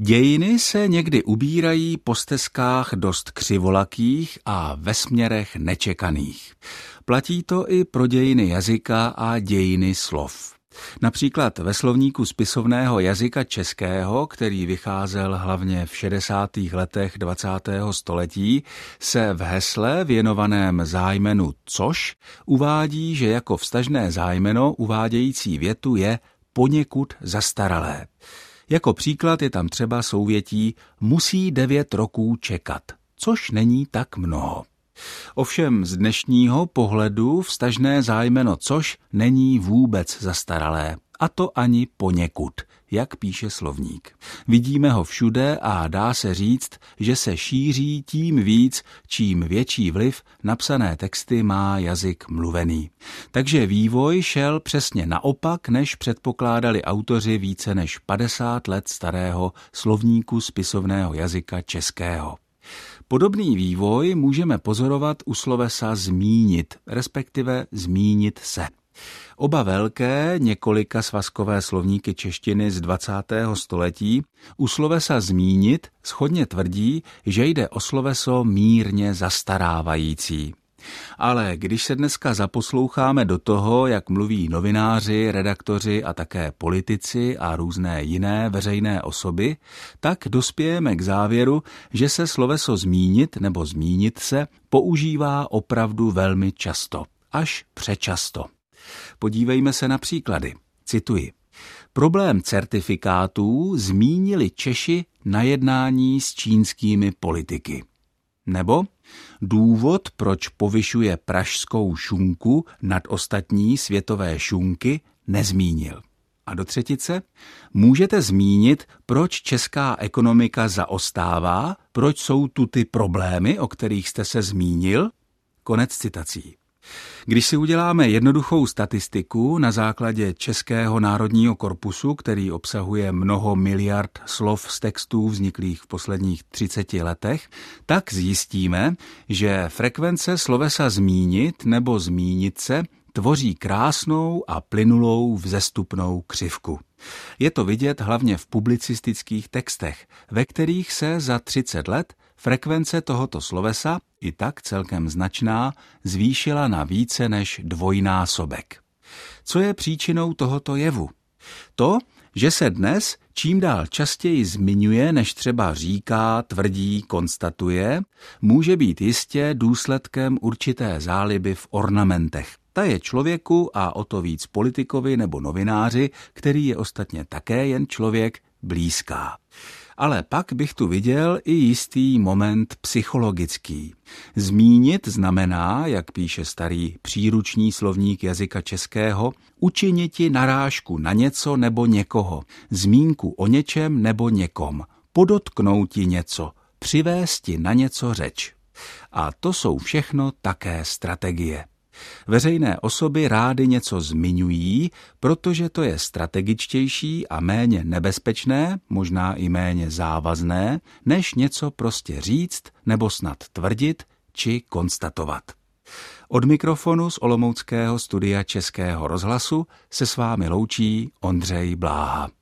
Dějiny se někdy ubírají po stezkách dost křivolakých a ve směrech nečekaných. Platí to i pro dějiny jazyka a dějiny slov. Například ve slovníku spisovného jazyka českého, který vycházel hlavně v 60. letech 20. století, se v hesle věnovaném zájmenu což uvádí, že jako vstažné zájmeno uvádějící větu je poněkud zastaralé. Jako příklad je tam třeba souvětí musí devět roků čekat, což není tak mnoho. Ovšem z dnešního pohledu vstažné zájmeno což není vůbec zastaralé. A to ani poněkud, jak píše slovník. Vidíme ho všude a dá se říct, že se šíří tím víc, čím větší vliv napsané texty má jazyk mluvený. Takže vývoj šel přesně naopak, než předpokládali autoři více než 50 let starého slovníku spisovného jazyka českého. Podobný vývoj můžeme pozorovat u slovesa zmínit, respektive zmínit se. Oba velké, několika svazkové slovníky češtiny z 20. století u slovesa zmínit schodně tvrdí, že jde o sloveso mírně zastarávající. Ale když se dneska zaposloucháme do toho, jak mluví novináři, redaktoři a také politici a různé jiné veřejné osoby, tak dospějeme k závěru, že se sloveso zmínit nebo zmínit se používá opravdu velmi často, až přečasto. Podívejme se na příklady. Cituji. Problém certifikátů zmínili Češi na jednání s čínskými politiky. Nebo důvod, proč povyšuje pražskou šunku nad ostatní světové šunky, nezmínil. A do třetice, můžete zmínit, proč česká ekonomika zaostává, proč jsou tu ty problémy, o kterých jste se zmínil? Konec citací. Když si uděláme jednoduchou statistiku na základě Českého národního korpusu, který obsahuje mnoho miliard slov z textů vzniklých v posledních 30 letech, tak zjistíme, že frekvence slovesa zmínit nebo zmínit se tvoří krásnou a plynulou vzestupnou křivku. Je to vidět hlavně v publicistických textech, ve kterých se za 30 let frekvence tohoto slovesa, i tak celkem značná, zvýšila na více než dvojnásobek. Co je příčinou tohoto jevu? To, že se dnes čím dál častěji zmiňuje, než třeba říká, tvrdí, konstatuje, může být jistě důsledkem určité záliby v ornamentech. Ta je člověku a o to víc politikovi nebo novináři, který je ostatně také jen člověk, blízká. Ale pak bych tu viděl i jistý moment psychologický. Zmínit znamená, jak píše starý příruční slovník jazyka českého, učiniti narážku na něco nebo někoho, zmínku o něčem nebo někom, podotknouti něco, přivésti na něco řeč. A to jsou všechno také strategie. Veřejné osoby rády něco zmiňují, protože to je strategičtější a méně nebezpečné, možná i méně závazné, než něco prostě říct nebo snad tvrdit či konstatovat. Od mikrofonu z Olomouckého studia Českého rozhlasu se s vámi loučí Ondřej Bláha.